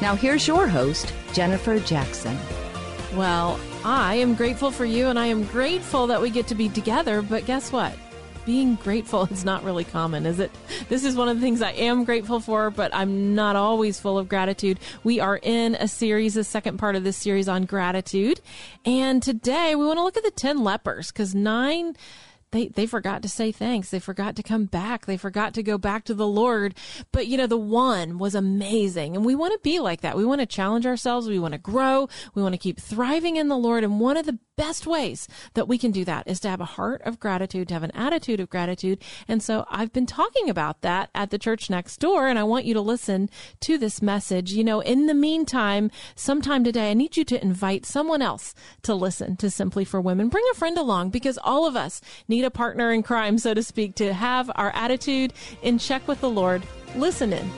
Now, here's your host, Jennifer Jackson. Well, I am grateful for you and I am grateful that we get to be together, but guess what? Being grateful is not really common, is it? This is one of the things I am grateful for, but I'm not always full of gratitude. We are in a series, the second part of this series on gratitude. And today we want to look at the 10 lepers because nine they they forgot to say thanks. They forgot to come back. They forgot to go back to the Lord. But you know, the one was amazing. And we want to be like that. We want to challenge ourselves. We want to grow. We want to keep thriving in the Lord. And one of the best ways that we can do that is to have a heart of gratitude, to have an attitude of gratitude. And so I've been talking about that at the church next door, and I want you to listen to this message. You know, in the meantime, sometime today, I need you to invite someone else to listen to Simply for Women. Bring a friend along because all of us need a partner in crime, so to speak, to have our attitude in check with the Lord. Listen in.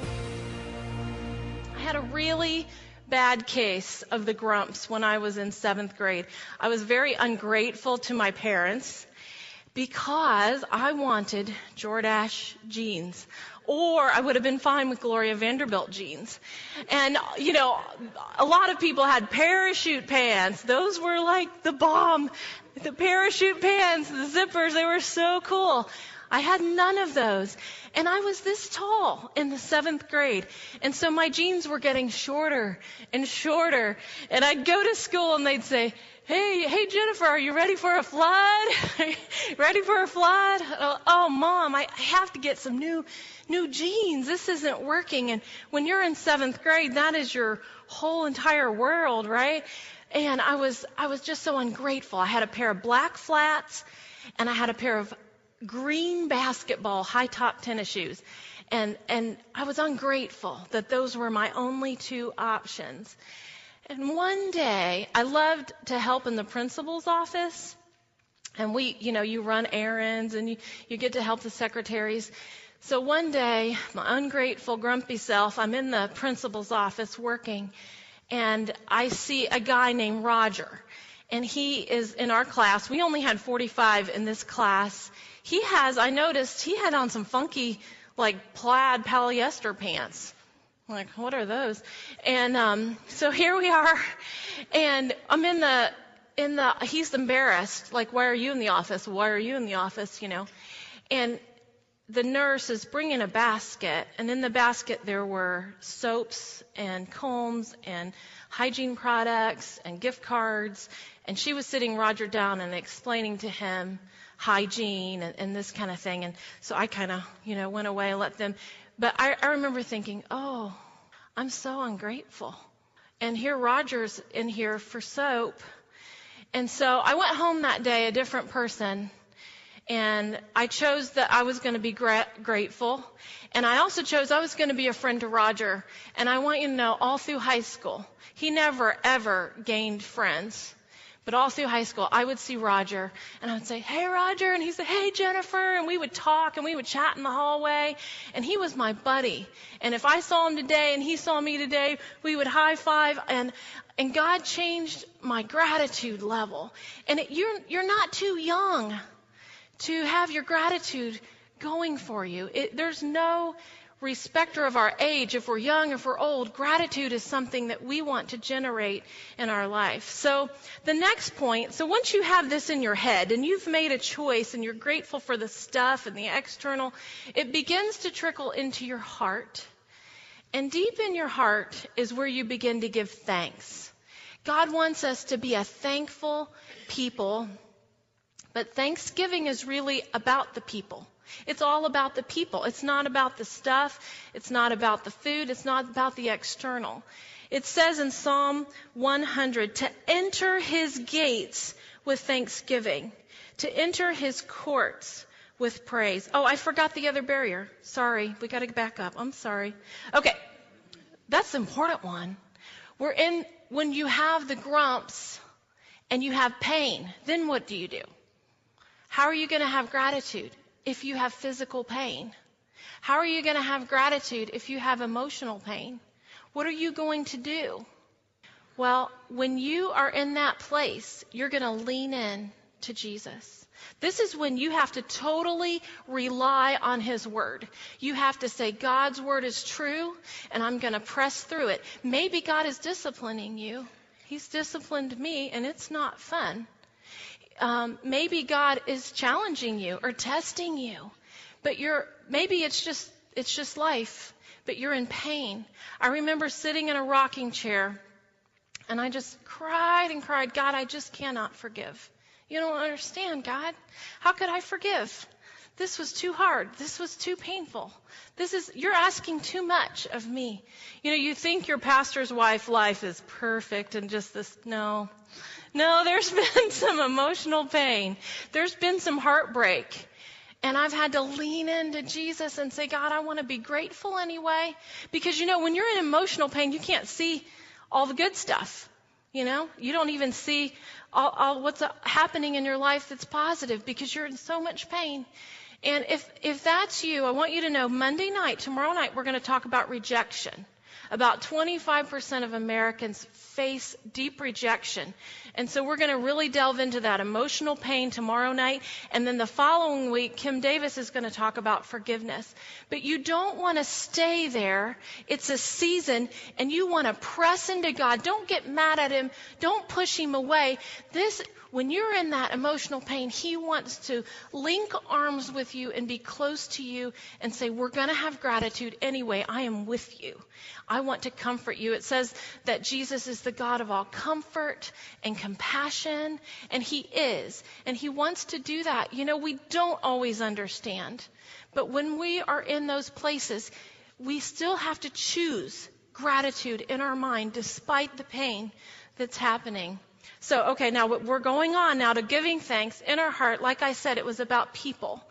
I had a really bad case of the grumps when I was in seventh grade. I was very ungrateful to my parents because I wanted Jordache jeans. Or I would have been fine with Gloria Vanderbilt jeans. And, you know, a lot of people had parachute pants. Those were like the bomb. The parachute pants, the zippers, they were so cool. I had none of those. And I was this tall in the seventh grade. And so my jeans were getting shorter and shorter. And I'd go to school and they'd say, Hey, hey Jennifer, are you ready for a flood? ready for a flood? Oh, oh, mom, I have to get some new, new jeans. This isn't working. And when you're in seventh grade, that is your whole entire world, right? And I was, I was just so ungrateful. I had a pair of black flats and I had a pair of green basketball high top tennis shoes. And, and I was ungrateful that those were my only two options. And one day, I loved to help in the principal's office. And we, you know, you run errands and you, you get to help the secretaries. So one day, my ungrateful, grumpy self, I'm in the principal's office working, and I see a guy named Roger. And he is in our class. We only had 45 in this class he has, I noticed, he had on some funky, like plaid polyester pants. Like, what are those? And um, so here we are, and I'm in the in the. He's embarrassed. Like, why are you in the office? Why are you in the office? You know, and the nurse is bringing a basket, and in the basket there were soaps and combs and hygiene products and gift cards. And she was sitting Roger down and explaining to him hygiene and, and this kind of thing. And so I kind of, you know, went away and let them. But I, I remember thinking, oh, I'm so ungrateful. And here Roger's in here for soap. And so I went home that day a different person. And I chose that I was going to be gra- grateful. And I also chose I was going to be a friend to Roger. And I want you to know, all through high school, he never, ever gained friends. But all through high school, I would see Roger and I would say, Hey, Roger. And he'd say, Hey, Jennifer. And we would talk and we would chat in the hallway. And he was my buddy. And if I saw him today and he saw me today, we would high five. And, and God changed my gratitude level. And it, you're, you're not too young to have your gratitude going for you. It, there's no respecter of our age, if we're young, if we're old, gratitude is something that we want to generate in our life. So the next point, so once you have this in your head and you've made a choice and you're grateful for the stuff and the external, it begins to trickle into your heart. And deep in your heart is where you begin to give thanks. God wants us to be a thankful people, but Thanksgiving is really about the people. It's all about the people. It's not about the stuff. It's not about the food. It's not about the external. It says in Psalm 100 to enter his gates with thanksgiving, to enter his courts with praise. Oh, I forgot the other barrier. Sorry. We got to back up. I'm sorry. Okay. That's the important one. We're in, when you have the grumps and you have pain, then what do you do? How are you going to have gratitude if you have physical pain? How are you going to have gratitude if you have emotional pain? What are you going to do? Well, when you are in that place, you're going to lean in to Jesus. This is when you have to totally rely on His Word. You have to say, God's Word is true, and I'm going to press through it. Maybe God is disciplining you. He's disciplined me, and it's not fun. Um, maybe God is challenging you or testing you, but you're maybe it's just it's just life, but you're in pain. I remember sitting in a rocking chair, and I just cried and cried, God, I just cannot forgive. You don't understand, God. How could I forgive? This was too hard. This was too painful. This is, you're asking too much of me. You know, you think your pastor's wife life is perfect and just this, no. No, there's been some emotional pain. There's been some heartbreak. And I've had to lean into Jesus and say, God, I want to be grateful anyway. Because, you know, when you're in emotional pain, you can't see all the good stuff. You know, you don't even see all, all what's uh, happening in your life that's positive because you're in so much pain. And if, if that's you, I want you to know Monday night, tomorrow night, we're going to talk about rejection. About 25% of Americans face deep rejection. And so we're going to really delve into that emotional pain tomorrow night. And then the following week, Kim Davis is going to talk about forgiveness. But you don't want to stay there. It's a season and you want to press into God. Don't get mad at Him. Don't push Him away. This, when you're in that emotional pain, He wants to link arms with you and be close to you and say, We're going to have gratitude anyway. I am with you. I want to comfort you. It says that Jesus is the God of all comfort and compassion, and He is. And He wants to do that. You know, we don't always understand. But when we are in those places, we still have to choose gratitude in our mind despite the pain that's happening. So, okay, now we're going on now to giving thanks in our heart. Like I said, it was about people.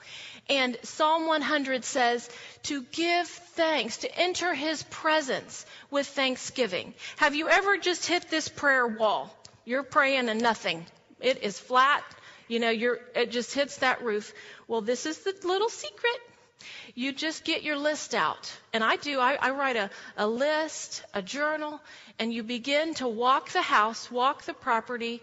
And Psalm 100 says to give thanks, to enter his presence with thanksgiving. Have you ever just hit this prayer wall? You're praying and nothing. It is flat. You know, you're, it just hits that roof. Well, this is the little secret. You just get your list out. And I do. I, I write a, a list, a journal, and you begin to walk the house, walk the property,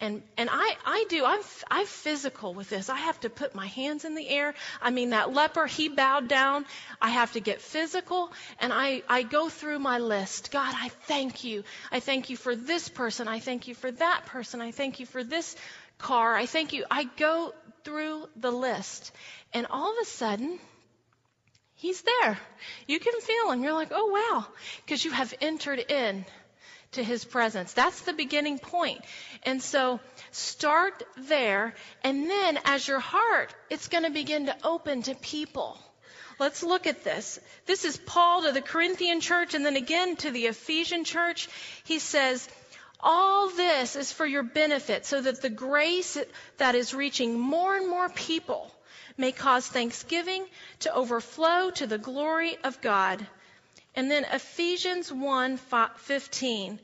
and and I I do I'm I'm physical with this. I have to put my hands in the air. I mean that leper he bowed down. I have to get physical and I I go through my list. God, I thank you. I thank you for this person. I thank you for that person. I thank you for this car. I thank you. I go through the list. And all of a sudden He's there. You can feel him. You're like, oh wow, because you have entered in to his presence. That's the beginning point. And so start there, and then as your heart, it's going to begin to open to people. Let's look at this. This is Paul to the Corinthian church and then again to the Ephesian church. He says, all this is for your benefit so that the grace that is reaching more and more people may cause thanksgiving to overflow to the glory of God. And then Ephesians 1:15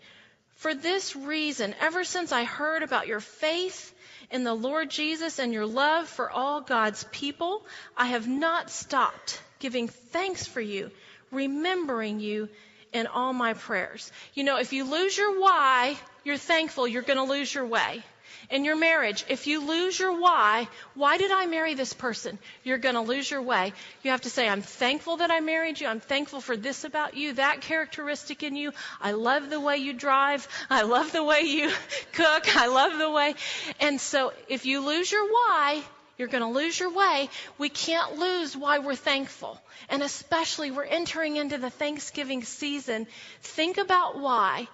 For this reason ever since I heard about your faith in the Lord Jesus and your love for all God's people I have not stopped giving thanks for you remembering you in all my prayers. You know, if you lose your why, you're thankful you're going to lose your way in your marriage, if you lose your why, why did I marry this person? You're going to lose your way. You have to say, I'm thankful that I married you. I'm thankful for this about you, that characteristic in you. I love the way you drive. I love the way you cook. I love the way. And so if you lose your why, You're going to lose your way. We can't lose why we're thankful. And especially, we're entering into the Thanksgiving season. Think about why.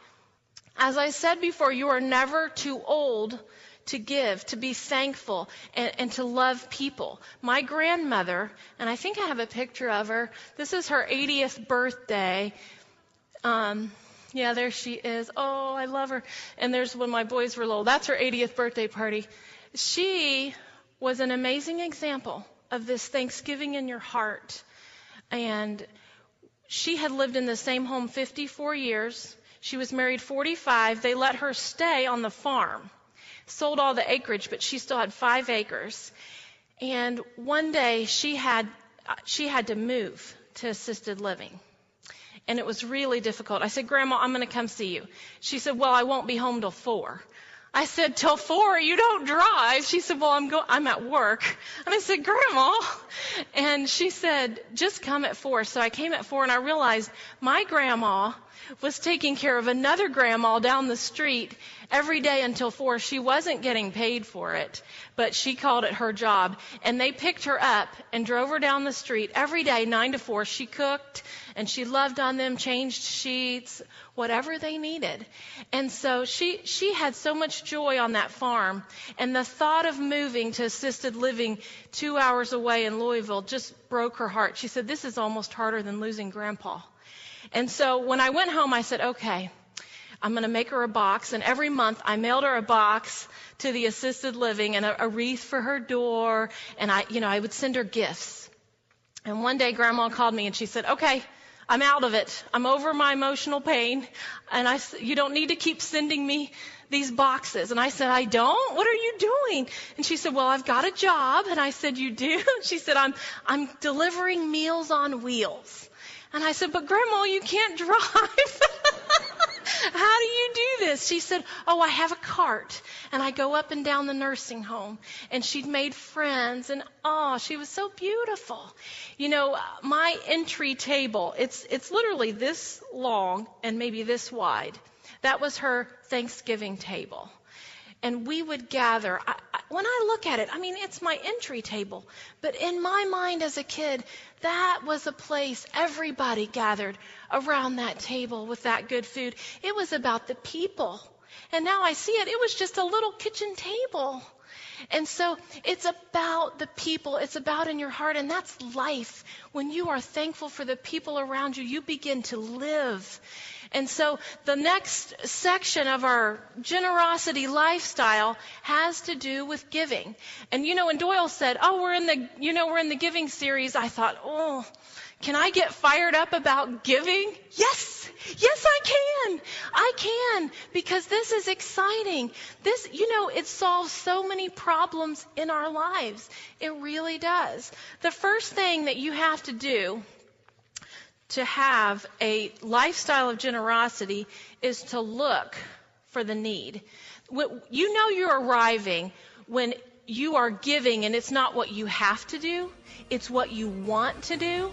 As I said before, you are never too old to give, to be thankful, and, and, to love people. My grandmother, and I think I have a picture of her, this is her 80th birthday. Um, yeah, there she is. Oh, I love her. And there's when my boys were little. That's her 80th birthday party. She was an amazing example of this Thanksgiving in your heart. And she had lived in the same home 54 years. She was married 45. They let her stay on the farm. Sold all the acreage, but she still had five acres. And one day she had, she had to move to assisted living. And it was really difficult. I said, Grandma, I'm going to come see you. She said, Well, I won't be home till four. I said, till four, you don't drive. She said, well, I'm go- I'm at work. And I said, grandma. And she said, just come at four. So I came at four and I realized my grandma was taking care of another grandma down the street every day until four. She wasn't getting paid for it, but she called it her job. And they picked her up and drove her down the street every day, nine to four. She cooked and she loved on them, changed sheets, whatever they needed. And so she, she had so much joy on that farm. And the thought of moving to assisted living two hours away in Louisville just broke her heart. She said, this is almost harder than losing grandpa. And so when I went home, I said, okay, I'm going to make her a box. And every month I mailed her a box to the assisted living and a, a wreath for her door. And I, you know, I would send her gifts. And one day grandma called me and she said, okay, I'm out of it. I'm over my emotional pain. And I, you don't need to keep sending me these boxes. And I said, I don't? What are you doing? And she said, well, I've got a job. And I said, you do? She said, I'm, I'm delivering meals on wheels. And I said, but grandma, you can't drive. How do you do this? She said, Oh, I have a cart and I go up and down the nursing home. And she'd made friends and oh, she was so beautiful. You know, uh, my entry table, it's, it's literally this long and maybe this wide. That was her Thanksgiving table and we would gather. I, I, when I look at it, I mean, it's my entry table. But in my mind as a kid, that was a place everybody gathered around that table with that good food. It was about the people. And now I see it, it was just a little kitchen table. And so it's about the people. It's about in your heart. And that's life. When you are thankful for the people around you, you begin to live. And so the next section of our generosity lifestyle has to do with giving. And you know, when Doyle said, "Oh, we're in the, you know, we're in the giving series," I thought, "Oh, can I get fired up about giving? Yes, yes, I can. I can because this is exciting. This, you know, it solves so many problems in our lives. It really does. The first thing that you have to do to have a lifestyle of generosity is to look for the need. You know you're arriving when you are giving and it's not what you have to do, it's what you want to do